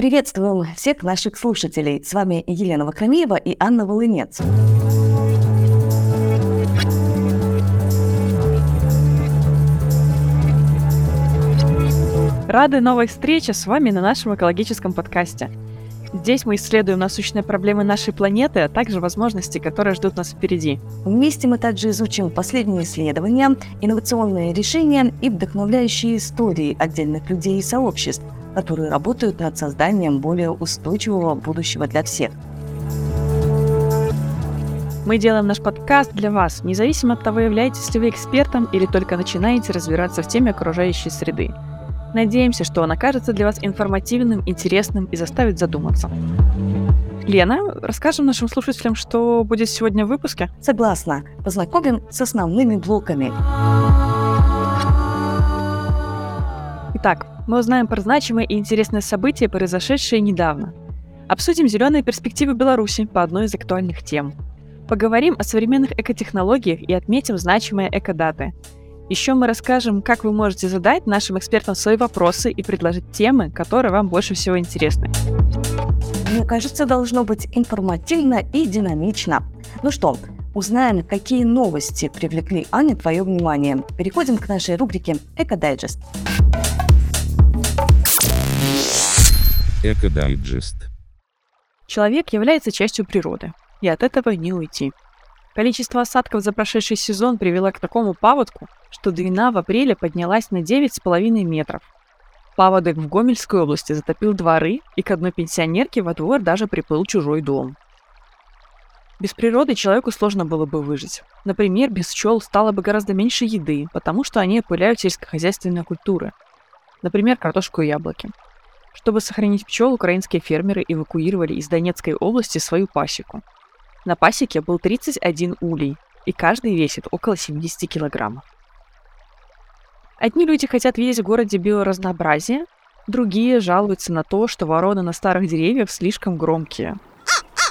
Приветствуем всех наших слушателей. С вами Елена Вахромеева и Анна Волынец. Рады новой встрече с вами на нашем экологическом подкасте. Здесь мы исследуем насущные проблемы нашей планеты, а также возможности, которые ждут нас впереди. Вместе мы также изучим последние исследования, инновационные решения и вдохновляющие истории отдельных людей и сообществ, которые работают над созданием более устойчивого будущего для всех. Мы делаем наш подкаст для вас, независимо от того, являетесь ли вы экспертом или только начинаете разбираться в теме окружающей среды – Надеемся, что он окажется для вас информативным, интересным и заставит задуматься. Лена, расскажем нашим слушателям, что будет сегодня в выпуске? Согласна. Познакомим с основными блоками. Итак, мы узнаем про значимые и интересные события, произошедшие недавно. Обсудим зеленые перспективы Беларуси по одной из актуальных тем. Поговорим о современных экотехнологиях и отметим значимые экодаты – еще мы расскажем, как вы можете задать нашим экспертам свои вопросы и предложить темы, которые вам больше всего интересны. Мне кажется, должно быть информативно и динамично. Ну что, узнаем, какие новости привлекли, Аня, твое внимание. Переходим к нашей рубрике «Экодайджест». Экодайджест. Человек является частью природы, и от этого не уйти. Количество осадков за прошедший сезон привело к такому паводку, что длина в апреле поднялась на 9,5 метров. Паводок в Гомельской области затопил дворы, и к одной пенсионерке во двор даже приплыл чужой дом. Без природы человеку сложно было бы выжить. Например, без пчел стало бы гораздо меньше еды, потому что они опыляют сельскохозяйственные культуры. Например, картошку и яблоки. Чтобы сохранить пчел, украинские фермеры эвакуировали из Донецкой области свою пасеку. На пасеке был 31 улей, и каждый весит около 70 килограммов. Одни люди хотят видеть в городе биоразнообразие, другие жалуются на то, что вороны на старых деревьях слишком громкие.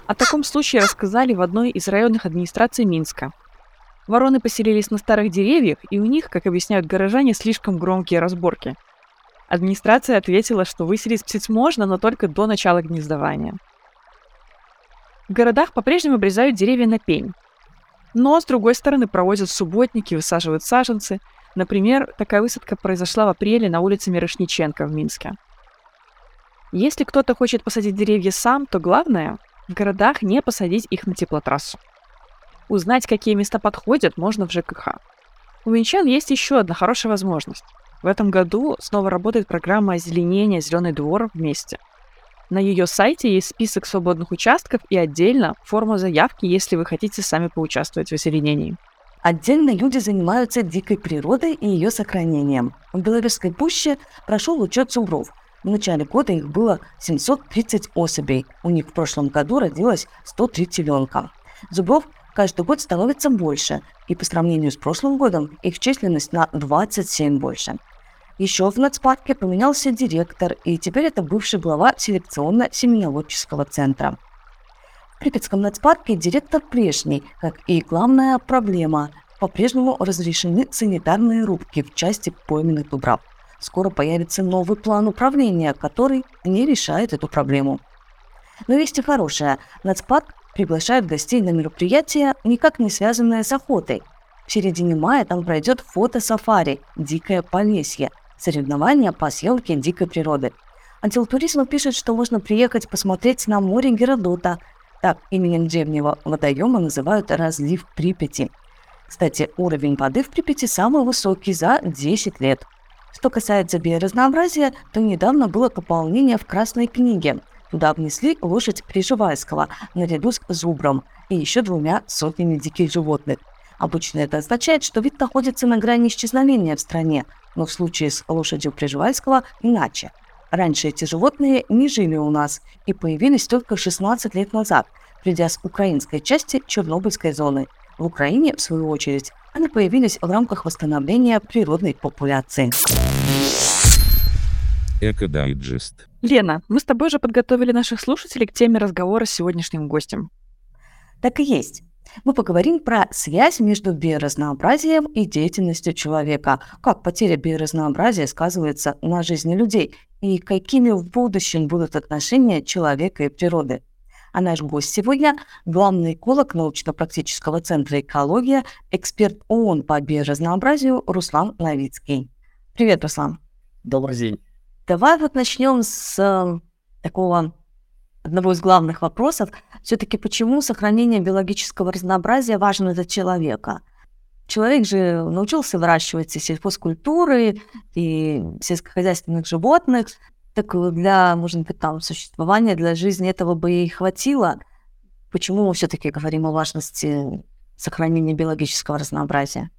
О таком случае рассказали в одной из районных администраций Минска. Вороны поселились на старых деревьях, и у них, как объясняют горожане, слишком громкие разборки. Администрация ответила, что выселить птиц можно, но только до начала гнездования. В городах по-прежнему обрезают деревья на пень. Но, с другой стороны, проводят субботники, высаживают саженцы – Например, такая высадка произошла в апреле на улице Мирошниченко в Минске. Если кто-то хочет посадить деревья сам, то главное в городах не посадить их на теплотрассу. Узнать, какие места подходят, можно в ЖКХ. У минчан есть еще одна хорошая возможность. В этом году снова работает программа озеленения «Зеленый двор» вместе. На ее сайте есть список свободных участков и отдельно форма заявки, если вы хотите сами поучаствовать в озеленении. Отдельно люди занимаются дикой природой и ее сохранением. В Беловежской пуще прошел учет зубров. В начале года их было 730 особей. У них в прошлом году родилось 103 теленка. Зубров каждый год становится больше, и по сравнению с прошлым годом их численность на 27 больше. Еще в нацпарке поменялся директор, и теперь это бывший глава селекционно-семенолодческого центра. В Припятском нацпарке директор прежний, как и главная проблема. По-прежнему разрешены санитарные рубки в части пойменных дубрав. Скоро появится новый план управления, который не решает эту проблему. Но весть хорошая. Нацпарк приглашает гостей на мероприятие, никак не связанное с охотой. В середине мая там пройдет фото-сафари «Дикое Полесье» – соревнования по съемке дикой природы. Отдел туризма пишет, что можно приехать посмотреть на море Геродота, так, именем древнего водоема называют разлив Припяти. Кстати, уровень воды в Припяти самый высокий за 10 лет. Что касается биоразнообразия, то недавно было пополнение в Красной книге. Туда внесли лошадь Приживайского наряду с зубром и еще двумя сотнями диких животных. Обычно это означает, что вид находится на грани исчезновения в стране, но в случае с лошадью Приживайского иначе – Раньше эти животные не жили у нас и появились только 16 лет назад, придя с украинской части Чернобыльской зоны. В Украине, в свою очередь, они появились в рамках восстановления природной популяции. Экодайджест. Лена, мы с тобой же подготовили наших слушателей к теме разговора с сегодняшним гостем. Так и есть мы поговорим про связь между биоразнообразием и деятельностью человека, как потеря биоразнообразия сказывается на жизни людей и какими в будущем будут отношения человека и природы. А наш гость сегодня – главный эколог научно-практического центра «Экология», эксперт ООН по биоразнообразию Руслан Новицкий. Привет, Руслан. Добрый день. Давай вот начнем с э, такого одного из главных вопросов. Все-таки почему сохранение биологического разнообразия важно для человека? Человек же научился выращивать и сельхозкультуры, и сельскохозяйственных животных. Так для, может быть, там существования, для жизни этого бы и хватило. Почему мы все-таки говорим о важности сохранения биологического разнообразия?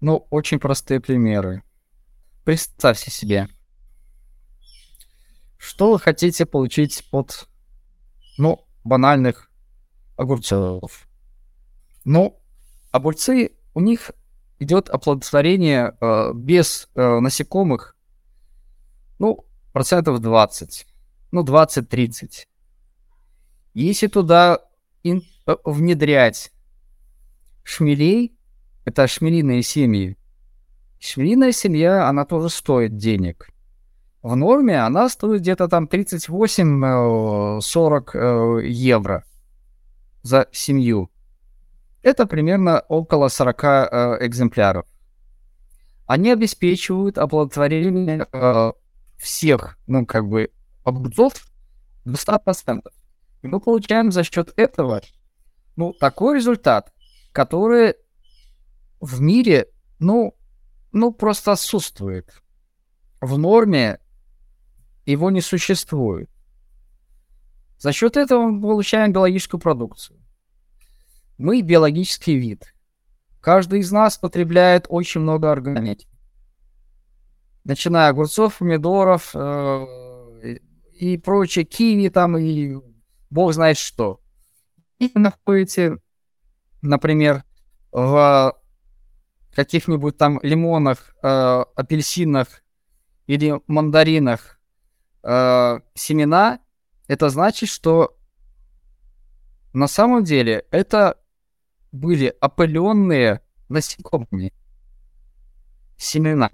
Ну, очень простые примеры. Представьте себе, что вы хотите получить от, ну, банальных огурцов? Ну, огурцы, у них идет оплодотворение э, без э, насекомых, ну, процентов 20, ну, 20-30. Если туда ин, э, внедрять шмелей, это шмелиные семьи, шмелиная семья, она тоже стоит денег – в норме она стоит где-то там 38-40 э, евро за семью. Это примерно около 40 э, экземпляров. Они обеспечивают оплодотворение э, всех, ну, как бы, огурцов до 100%. И мы получаем за счет этого, ну, такой результат, который в мире, ну, ну, просто отсутствует. В норме его не существует. За счет этого мы получаем биологическую продукцию. Мы биологический вид. Каждый из нас потребляет очень много органики. Начиная огурцов, помидоров э, и прочее, киви там и бог знает что. И находите, например, в каких-нибудь там лимонах, э, апельсинах или мандаринах э, семена, это значит, что на самом деле это были опыленные насекомыми семена.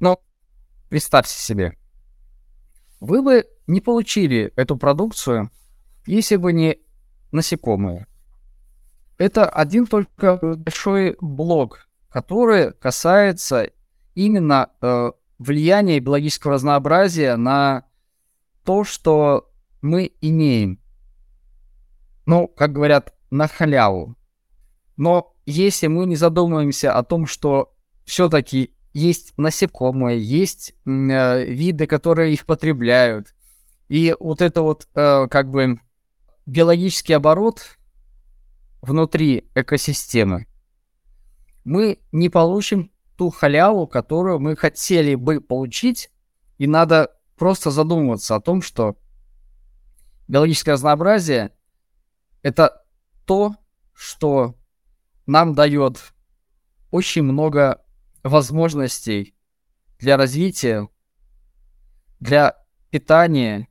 Но представьте себе, вы бы не получили эту продукцию, если бы не насекомые. Это один только большой блок, который касается именно э, влияние биологического разнообразия на то, что мы имеем. Ну, как говорят, на халяву. Но если мы не задумываемся о том, что все-таки есть насекомые, есть э, виды, которые их потребляют, и вот это вот э, как бы биологический оборот внутри экосистемы, мы не получим ту халяву, которую мы хотели бы получить, и надо просто задумываться о том, что биологическое разнообразие — это то, что нам дает очень много возможностей для развития, для питания,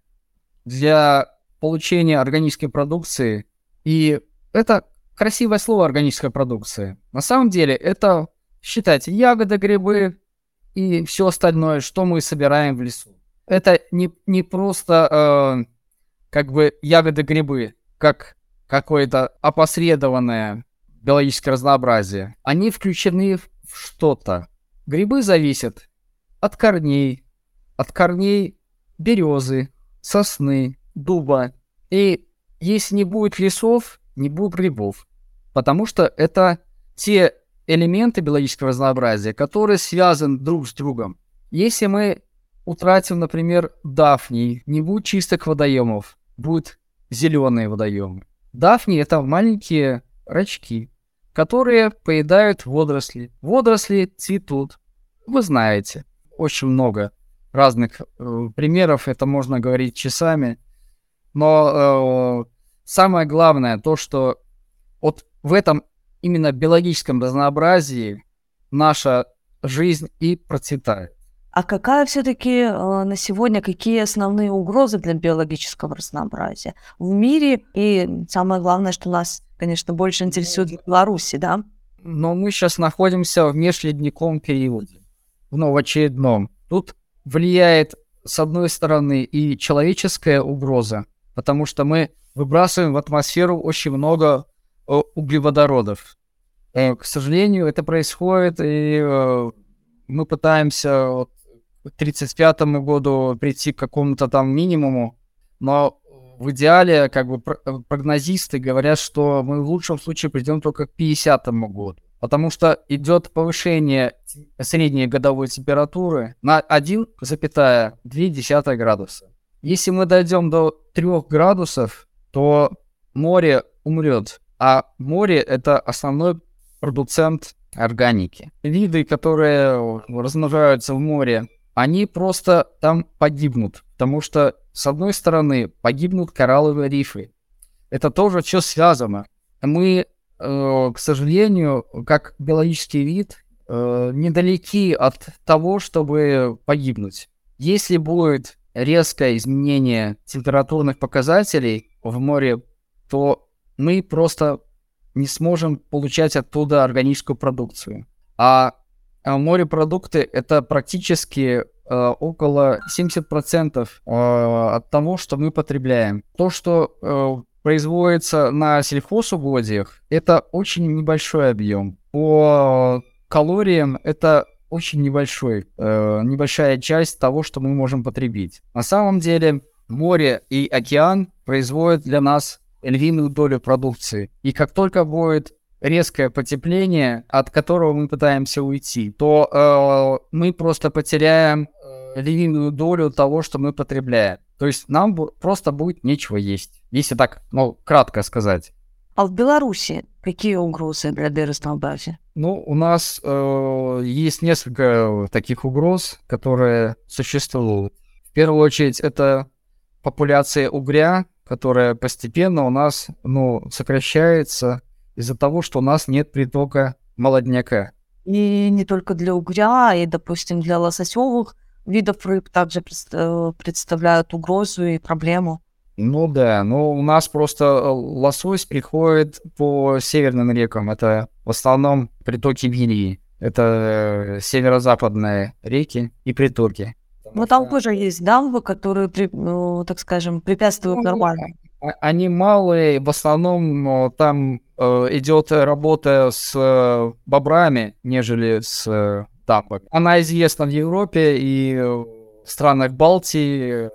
для получения органической продукции. И это красивое слово органическая продукция. На самом деле это Считайте, ягоды, грибы и все остальное, что мы собираем в лесу. Это не, не просто э, как бы ягоды, грибы, как какое-то опосредованное биологическое разнообразие. Они включены в что-то. Грибы зависят от корней, от корней березы, сосны, дуба. И если не будет лесов, не будет грибов. Потому что это те элементы биологического разнообразия, которые связаны друг с другом. Если мы утратим, например, дафний, не будет чистых водоемов, будут зеленые водоемы. Дафни это маленькие рачки, которые поедают водоросли. Водоросли цветут. Вы знаете, очень много разных э, примеров, это можно говорить часами. Но э, самое главное то, что вот в этом именно биологическом разнообразии наша жизнь и процветает. А какая все-таки э, на сегодня, какие основные угрозы для биологического разнообразия в мире? И самое главное, что нас, конечно, больше интересует в Беларуси, да? Но мы сейчас находимся в межледниковом периоде, в новоочередном. Тут влияет, с одной стороны, и человеческая угроза, потому что мы выбрасываем в атмосферу очень много углеводородов. Э, к сожалению, это происходит, и э, мы пытаемся вот, к 1935 году прийти к какому-то там минимуму, но в идеале как бы прогнозисты говорят, что мы в лучшем случае придем только к 50 году потому что идет повышение средней годовой температуры на 1,2 градуса. Если мы дойдем до 3 градусов, то море умрет, а море это основной продуцент органики. Виды, которые размножаются в море, они просто там погибнут, потому что, с одной стороны, погибнут коралловые рифы. Это тоже все связано. Мы Э, к сожалению, как биологический вид, э, недалеки от того, чтобы погибнуть. Если будет резкое изменение температурных показателей в море, то мы просто не сможем получать оттуда органическую продукцию. А, а морепродукты это практически э, около 70% э, от того, что мы потребляем. То, что э, производится на сельхозугодиях, это очень небольшой объем. По калориям это очень небольшой, э, небольшая часть того, что мы можем потребить. На самом деле море и океан производят для нас львиную долю продукции. И как только будет резкое потепление, от которого мы пытаемся уйти, то э, мы просто потеряем э, львиную долю того, что мы потребляем. То есть нам просто будет нечего есть, если так, ну, кратко сказать. А в Беларуси какие угрозы для биоразнообразия? Ну, у нас э, есть несколько таких угроз, которые существуют. В первую очередь, это популяция угря, которая постепенно у нас, ну, сокращается из-за того, что у нас нет притока молодняка. И не только для угря, и, допустим, для лососевых видов рыб также э, представляют угрозу и проблему. Ну да, но у нас просто э, лосось приходит по северным рекам. Это в основном притоки Вилии. Это э, северо-западные реки и притоки. Ну там тоже есть дамбы, которые, ну, так скажем, препятствуют ну, нормально. А, они малые, в основном там э, идет работа с э, бобрами, нежели с дамбами. Она известна в Европе и в странах Балтии.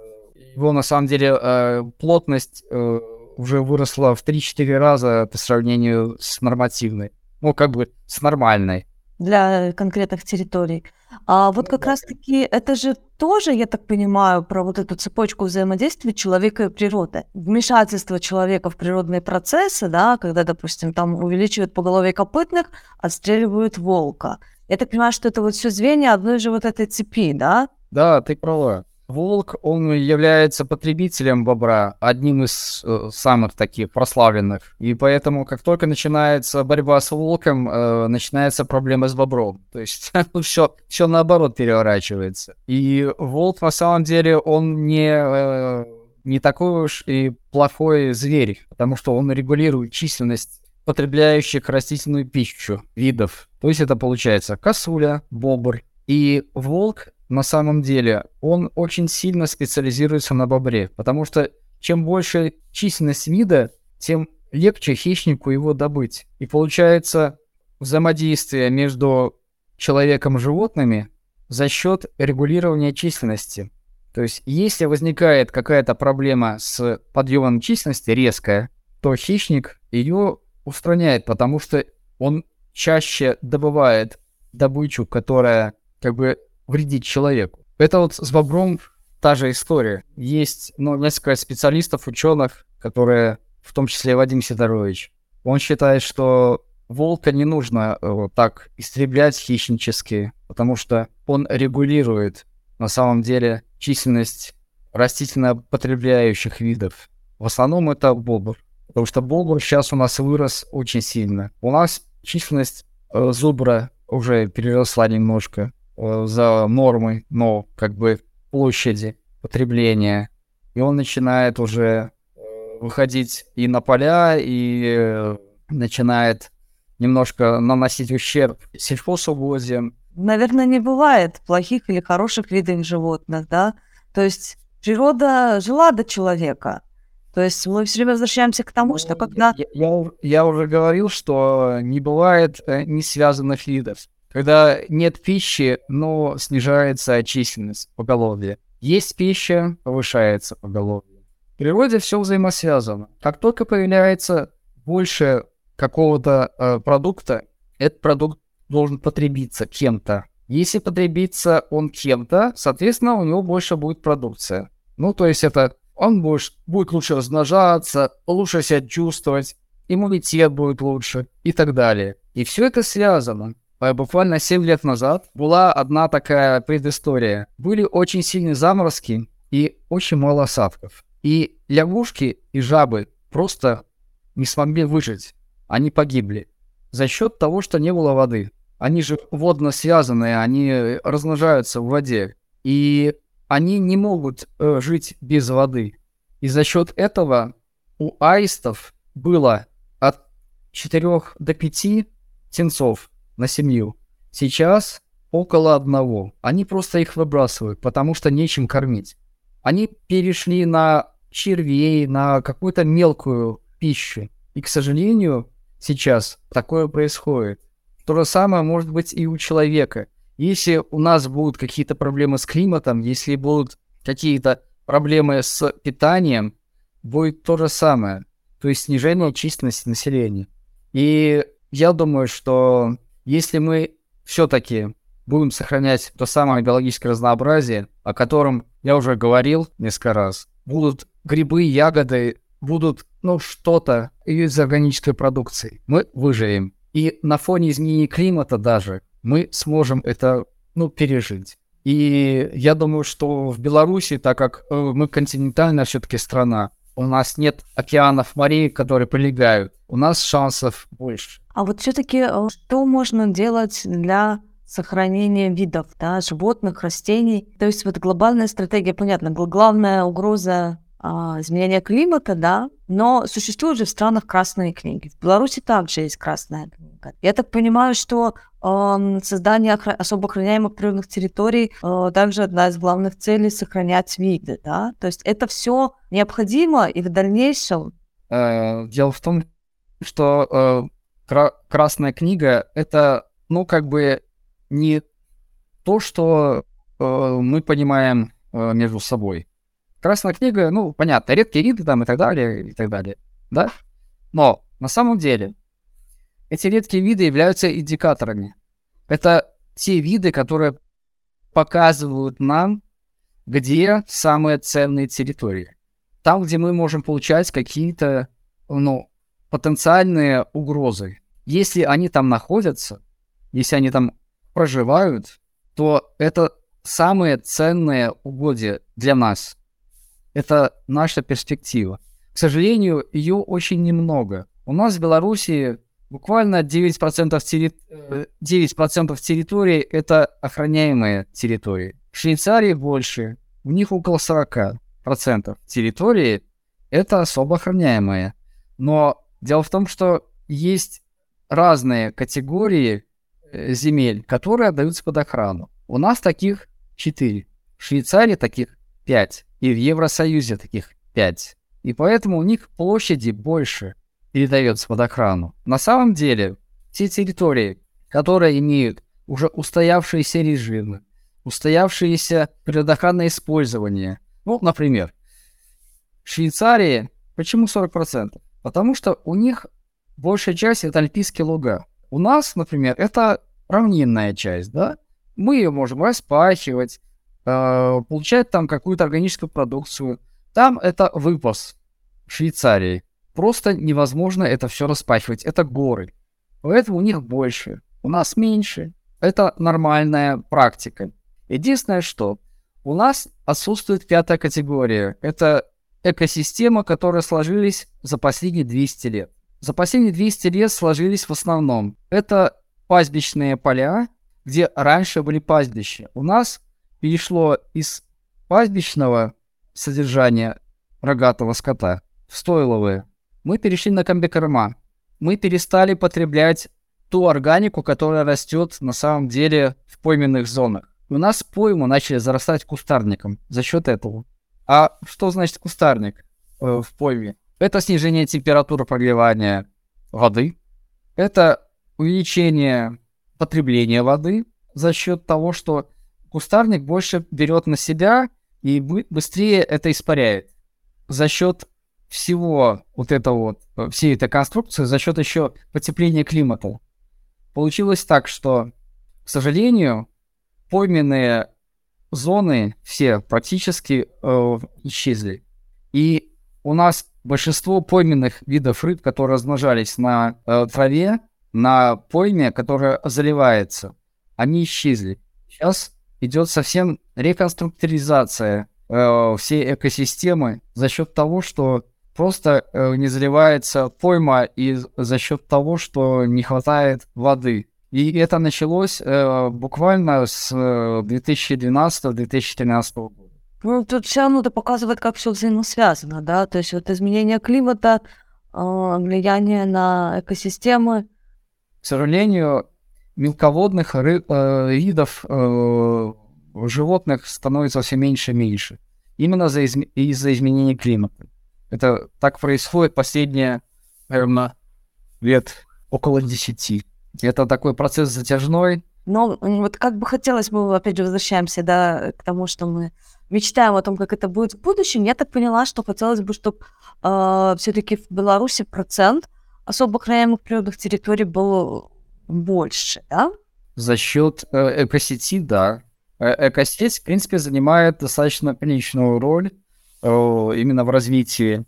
Его, на самом деле, э, плотность э, уже выросла в 3-4 раза по сравнению с нормативной. Ну, как бы с нормальной. Для конкретных территорий. А вот как раз-таки это же тоже, я так понимаю, про вот эту цепочку взаимодействия человека и природы. Вмешательство человека в природные процессы, да, когда, допустим, там увеличивают поголовье копытных, отстреливают волка. Я так понимаю, что это вот все звенья одной же вот этой цепи, да? Да, ты права. Волк, он является потребителем бобра, одним из э, самых таких прославленных. И поэтому, как только начинается борьба с волком, э, начинается проблема с бобром. То есть все, все наоборот переворачивается. И волк, на самом деле, он не, э, не такой уж и плохой зверь, потому что он регулирует численность потребляющих растительную пищу видов. То есть это получается косуля, бобр. И волк на самом деле, он очень сильно специализируется на бобре, потому что чем больше численность вида, тем легче хищнику его добыть. И получается взаимодействие между человеком и животными за счет регулирования численности. То есть, если возникает какая-то проблема с подъемом численности резкая, то хищник ее устраняет, потому что он чаще добывает добычу, которая как бы вредит человеку. Это вот с бобром та же история. Есть ну, несколько специалистов, ученых, которые, в том числе Вадим Сидорович, он считает, что волка не нужно э, вот так истреблять хищнически, потому что он регулирует на самом деле численность растительно потребляющих видов. В основном это бобр. Потому что Болгар сейчас у нас вырос очень сильно. У нас численность э, зубра уже переросла немножко за нормы, но как бы площади потребления. И он начинает уже э, выходить и на поля, и э, начинает немножко наносить ущерб сельхозугодиям. наверное, не бывает плохих или хороших видов животных, да. То есть природа жила до человека. То есть мы все время возвращаемся к тому, что Ну, когда... Я, я, я уже говорил, что не бывает э, не связанных видов. Когда нет пищи, но снижается численность поголовья. Есть пища, повышается поголовье. В природе все взаимосвязано. Как только появляется больше какого-то э, продукта, этот продукт должен потребиться кем-то. Если потребится он кем-то, соответственно, у него больше будет продукция. Ну, то есть это он будет, будет лучше размножаться, лучше себя чувствовать, иммунитет будет лучше и так далее. И все это связано. А Буквально 7 лет назад была одна такая предыстория. Были очень сильные заморозки и очень мало осадков. И лягушки и жабы просто не смогли выжить. Они погибли. За счет того, что не было воды. Они же водно связанные, они размножаются в воде. И они не могут э, жить без воды. И за счет этого у аистов было от 4 до 5 птенцов на семью. Сейчас около одного. Они просто их выбрасывают, потому что нечем кормить. Они перешли на червей, на какую-то мелкую пищу. И, к сожалению, сейчас такое происходит. То же самое может быть и у человека. Если у нас будут какие-то проблемы с климатом, если будут какие-то проблемы с питанием, будет то же самое. То есть снижение численности населения. И я думаю, что если мы все-таки будем сохранять то самое биологическое разнообразие, о котором я уже говорил несколько раз, будут грибы, ягоды, будут, ну, что-то из органической продукции, мы выживем. И на фоне изменений климата даже мы сможем это, ну, пережить. И я думаю, что в Беларуси, так как э, мы континентальная все-таки страна, у нас нет океанов, морей, которые прилегают, у нас шансов больше. А вот все-таки что можно делать для сохранения видов, да, животных, растений? То есть вот глобальная стратегия, понятно, гл- главная угроза а, изменения климата, да, но существуют же в странах красные книги. В Беларуси также есть красная книга. Я так понимаю, что создание особо охраняемых природных территорий а, также одна из главных целей сохранять виды, да. То есть это все необходимо и в дальнейшем Э, Дело в том, что э, кра- Красная книга это, ну, как бы не то, что э, мы понимаем между собой. Красная книга, ну, понятно, редкие виды там и так далее, и так далее, да? Но на самом деле эти редкие виды являются индикаторами. Это те виды, которые показывают нам, где самые ценные территории. Там, где мы можем получать какие-то, ну, потенциальные угрозы. Если они там находятся, если они там проживают, то это самые ценные угодья для нас. Это наша перспектива. К сожалению, ее очень немного. У нас в Беларуси буквально 9%, терри... э, 9 территории это охраняемые территории. В Швейцарии больше, у них около 40% территории это особо охраняемые. Но дело в том, что есть разные категории э, земель, которые отдаются под охрану. У нас таких 4. В Швейцарии таких 5. И в Евросоюзе таких 5. И поэтому у них площади больше передается под охрану. На самом деле, те территории, которые имеют уже устоявшиеся режимы, устоявшееся природоохранное использование, ну, например, Швейцарии почему 40%? Потому что у них большая часть это альпийские луга. У нас, например, это равнинная часть, да? Мы ее можем распахивать, э, получать там какую-то органическую продукцию. Там это выпас Швейцарии. Просто невозможно это все распахивать. Это горы. Поэтому у них больше. У нас меньше. Это нормальная практика. Единственное, что у нас отсутствует пятая категория. Это экосистема, которые сложились за последние 200 лет. За последние 200 лет сложились в основном. Это пастбищные поля, где раньше были пастбища. У нас перешло из пастбищного содержания рогатого скота в стойловые. Мы перешли на комбикорма. Мы перестали потреблять ту органику, которая растет на самом деле в пойменных зонах. У нас пойму начали зарастать кустарником за счет этого. А что значит кустарник э, в пойме? Это снижение температуры прогревания воды, это увеличение потребления воды за счет того, что кустарник больше берет на себя и быстрее это испаряет. За счет всего вот этого вот, э, всей этой конструкции, за счет еще потепления климата. Получилось так, что, к сожалению, пойменные зоны все практически э, исчезли. И у нас большинство пойменных видов рыб, которые размножались на э, траве, на пойме, которая заливается, они исчезли. Сейчас идет совсем реконструктуризация э, всей экосистемы за счет того, что просто э, не заливается пойма и за счет того, что не хватает воды. И это началось э, буквально с 2012-2013 э, года. Ну, тут все равно это показывает, как все взаимосвязано, да, то есть вот изменение климата, э, влияние на экосистемы. К сожалению, мелководных ры- э, видов э, животных становится все меньше и меньше. Именно из-за изменения климата. Это так происходит последние, наверное, лет около десяти. Это такой процесс затяжной. Но вот как бы хотелось бы, опять же, возвращаемся да, к тому, что мы мечтаем о том, как это будет в будущем. Я так поняла, что хотелось бы, чтобы э, все-таки в Беларуси процент особо охраняемых природных территорий был больше, да? За счет э, экосети, да. Э экосеть, в принципе, занимает достаточно приличную роль именно в развитии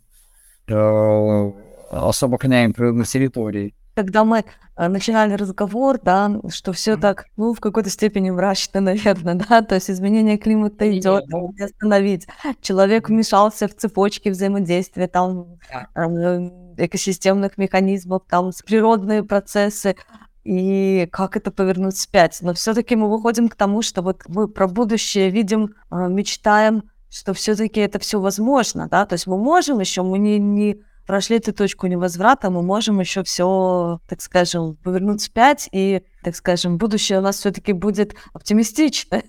э, особо охраняемых природных территорий когда мы э, начинали разговор, да, что все так, ну, в какой-то степени мрачно, наверное, да, то есть изменение климата идет, не остановить. Человек вмешался в цепочки взаимодействия, там, э, экосистемных механизмов, там, природные процессы, и как это повернуть вспять. Но все-таки мы выходим к тому, что вот мы про будущее видим, э, мечтаем, что все-таки это все возможно, да, то есть мы можем еще, мы не, не прошли эту точку невозврата, мы можем еще все, так скажем, повернуть вспять, и, так скажем, будущее у нас все-таки будет оптимистичное.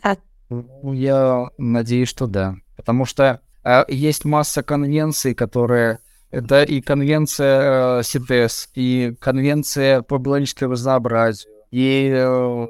Ну, я надеюсь, что да. Потому что э, есть масса конвенций, которые это и конвенция э, и конвенция по биологическому разнообразию, и э,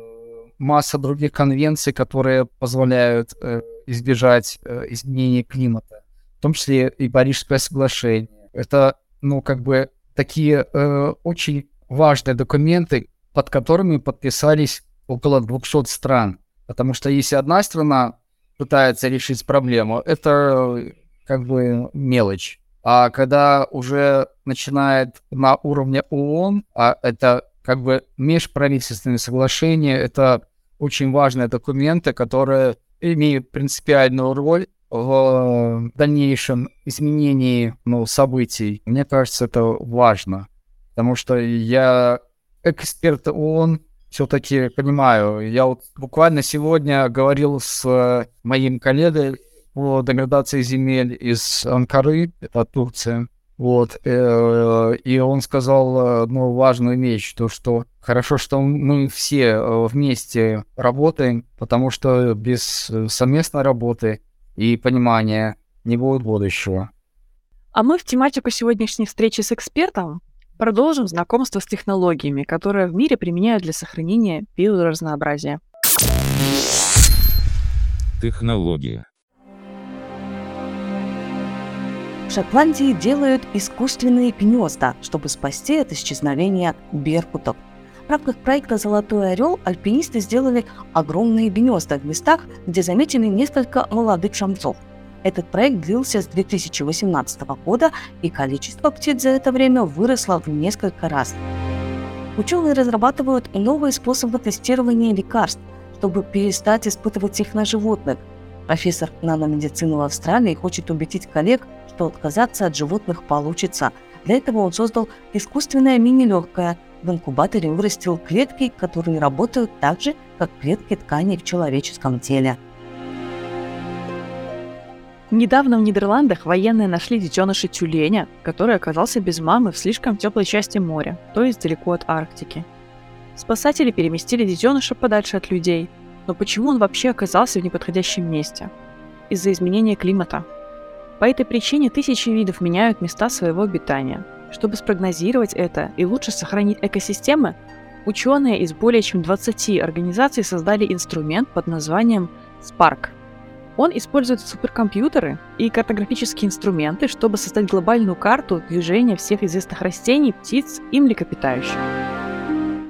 масса других конвенций, которые позволяют э, избежать э, изменения климата, в том числе и Парижское соглашение. Это, ну, как бы такие э, очень важные документы, под которыми подписались около 200 стран. Потому что если одна страна пытается решить проблему, это как бы мелочь. А когда уже начинает на уровне ООН, а это как бы межправительственные соглашения, это очень важные документы, которые имеют принципиальную роль в дальнейшем изменении ну, событий, мне кажется, это важно. Потому что я эксперт ООН все-таки понимаю. Я вот буквально сегодня говорил с моим коллегой по деградации земель из Анкары, это Турция. Вот, э, и он сказал ну, важную вещь, то, что хорошо, что мы все э, вместе работаем, потому что без совместной работы и понимания не будет будущего. А мы в тематику сегодняшней встречи с экспертом продолжим знакомство с технологиями, которые в мире применяют для сохранения биоразнообразия. Технология. В Шотландии делают искусственные гнезда, чтобы спасти от исчезновения беркутов – рамках проекта «Золотой орел» альпинисты сделали огромные гнезда в местах, где заметили несколько молодых самцов. Этот проект длился с 2018 года, и количество птиц за это время выросло в несколько раз. Ученые разрабатывают новые способы тестирования лекарств, чтобы перестать испытывать их на животных. Профессор наномедицины в Австралии хочет убедить коллег, что отказаться от животных получится. Для этого он создал искусственное мини-легкое – в инкубаторе вырастил клетки, которые работают так же, как клетки тканей в человеческом теле. Недавно в Нидерландах военные нашли детеныша тюленя, который оказался без мамы в слишком теплой части моря, то есть далеко от Арктики. Спасатели переместили детеныша подальше от людей. Но почему он вообще оказался в неподходящем месте? Из-за изменения климата. По этой причине тысячи видов меняют места своего обитания. Чтобы спрогнозировать это и лучше сохранить экосистемы, ученые из более чем 20 организаций создали инструмент под названием Spark. Он использует суперкомпьютеры и картографические инструменты, чтобы создать глобальную карту движения всех известных растений, птиц и млекопитающих.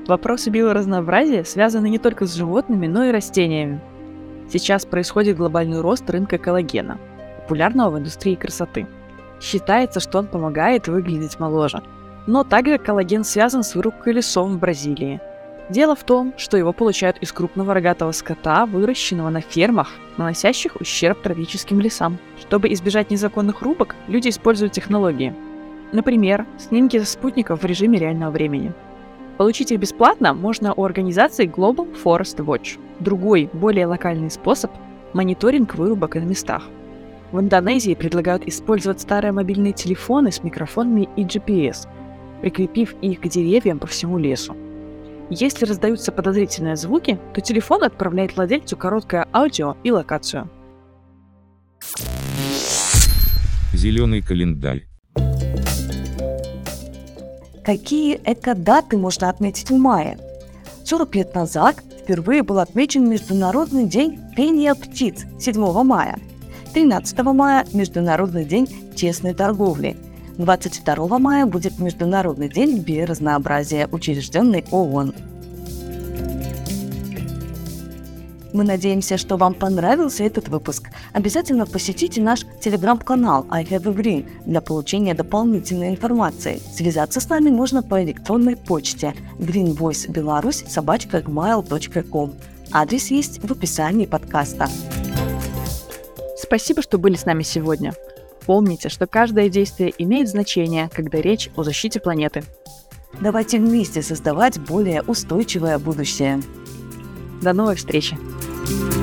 Вопросы биоразнообразия связаны не только с животными, но и растениями. Сейчас происходит глобальный рост рынка коллагена, популярного в индустрии красоты. Считается, что он помогает выглядеть моложе. Но также коллаген связан с вырубкой лесов в Бразилии. Дело в том, что его получают из крупного рогатого скота, выращенного на фермах, наносящих ущерб тропическим лесам. Чтобы избежать незаконных рубок, люди используют технологии. Например, снимки спутников в режиме реального времени – Получить их бесплатно можно у организации Global Forest Watch. Другой, более локальный способ – мониторинг вырубок на местах. В Индонезии предлагают использовать старые мобильные телефоны с микрофонами и GPS, прикрепив их к деревьям по всему лесу. Если раздаются подозрительные звуки, то телефон отправляет владельцу короткое аудио и локацию. Зеленый календарь. Какие экодаты можно отметить в мае? 40 лет назад впервые был отмечен Международный день пения птиц 7 мая. 13 мая – Международный день честной торговли. 22 мая будет Международный день биоразнообразия, учрежденный ООН. Мы надеемся, что вам понравился этот выпуск. Обязательно посетите наш телеграм-канал I Have a Green для получения дополнительной информации. Связаться с нами можно по электронной почте greenvoicebelarus собачка gmail.com. Адрес есть в описании подкаста. Спасибо, что были с нами сегодня. Помните, что каждое действие имеет значение, когда речь о защите планеты. Давайте вместе создавать более устойчивое будущее. До новой встречи! Thank you